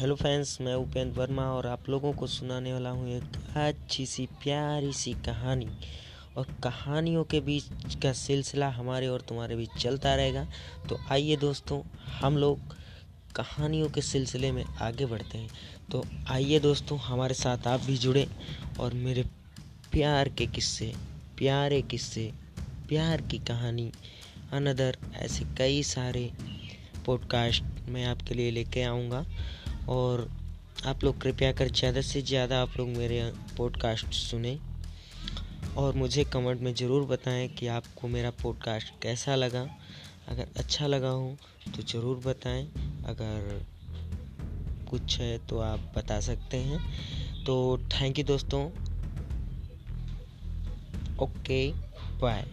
Hello friends, मैं उपेंद्र वर्मा और आप लोगों को सुनाने वाला हूँ एक अच्छी सी प्यारी सी कहानी। और कहानियों के बीच का सिलसिला हमारे और तुम्हारे बीच चलता रहेगा। तो आइए दोस्तों, हम लोग कहानियों के सिलसिले में आगे बढ़ते हैं। तो आइए दोस्तों, हमारे साथ आप भी जुड़े और मेरे प्यार के किस्से, प्यारे किस्से, प्यार की कहानी, अनदर ऐसे कई सारे पॉडकास्ट मैं आपके लिए लेके आऊँगा। और आप लोग कृपया कर ज़्यादा से ज़्यादा आप लोग मेरे पॉडकास्ट सुने। और मुझे कमेंट में ज़रूर बताएँ कि आपको मेरा पॉडकास्ट कैसा लगा। अगर अच्छा लगा हो तो ज़रूर बताएँ। अगर कुछ है तो आप बता सकते हैं। तो थैंक यू दोस्तों। Okay bye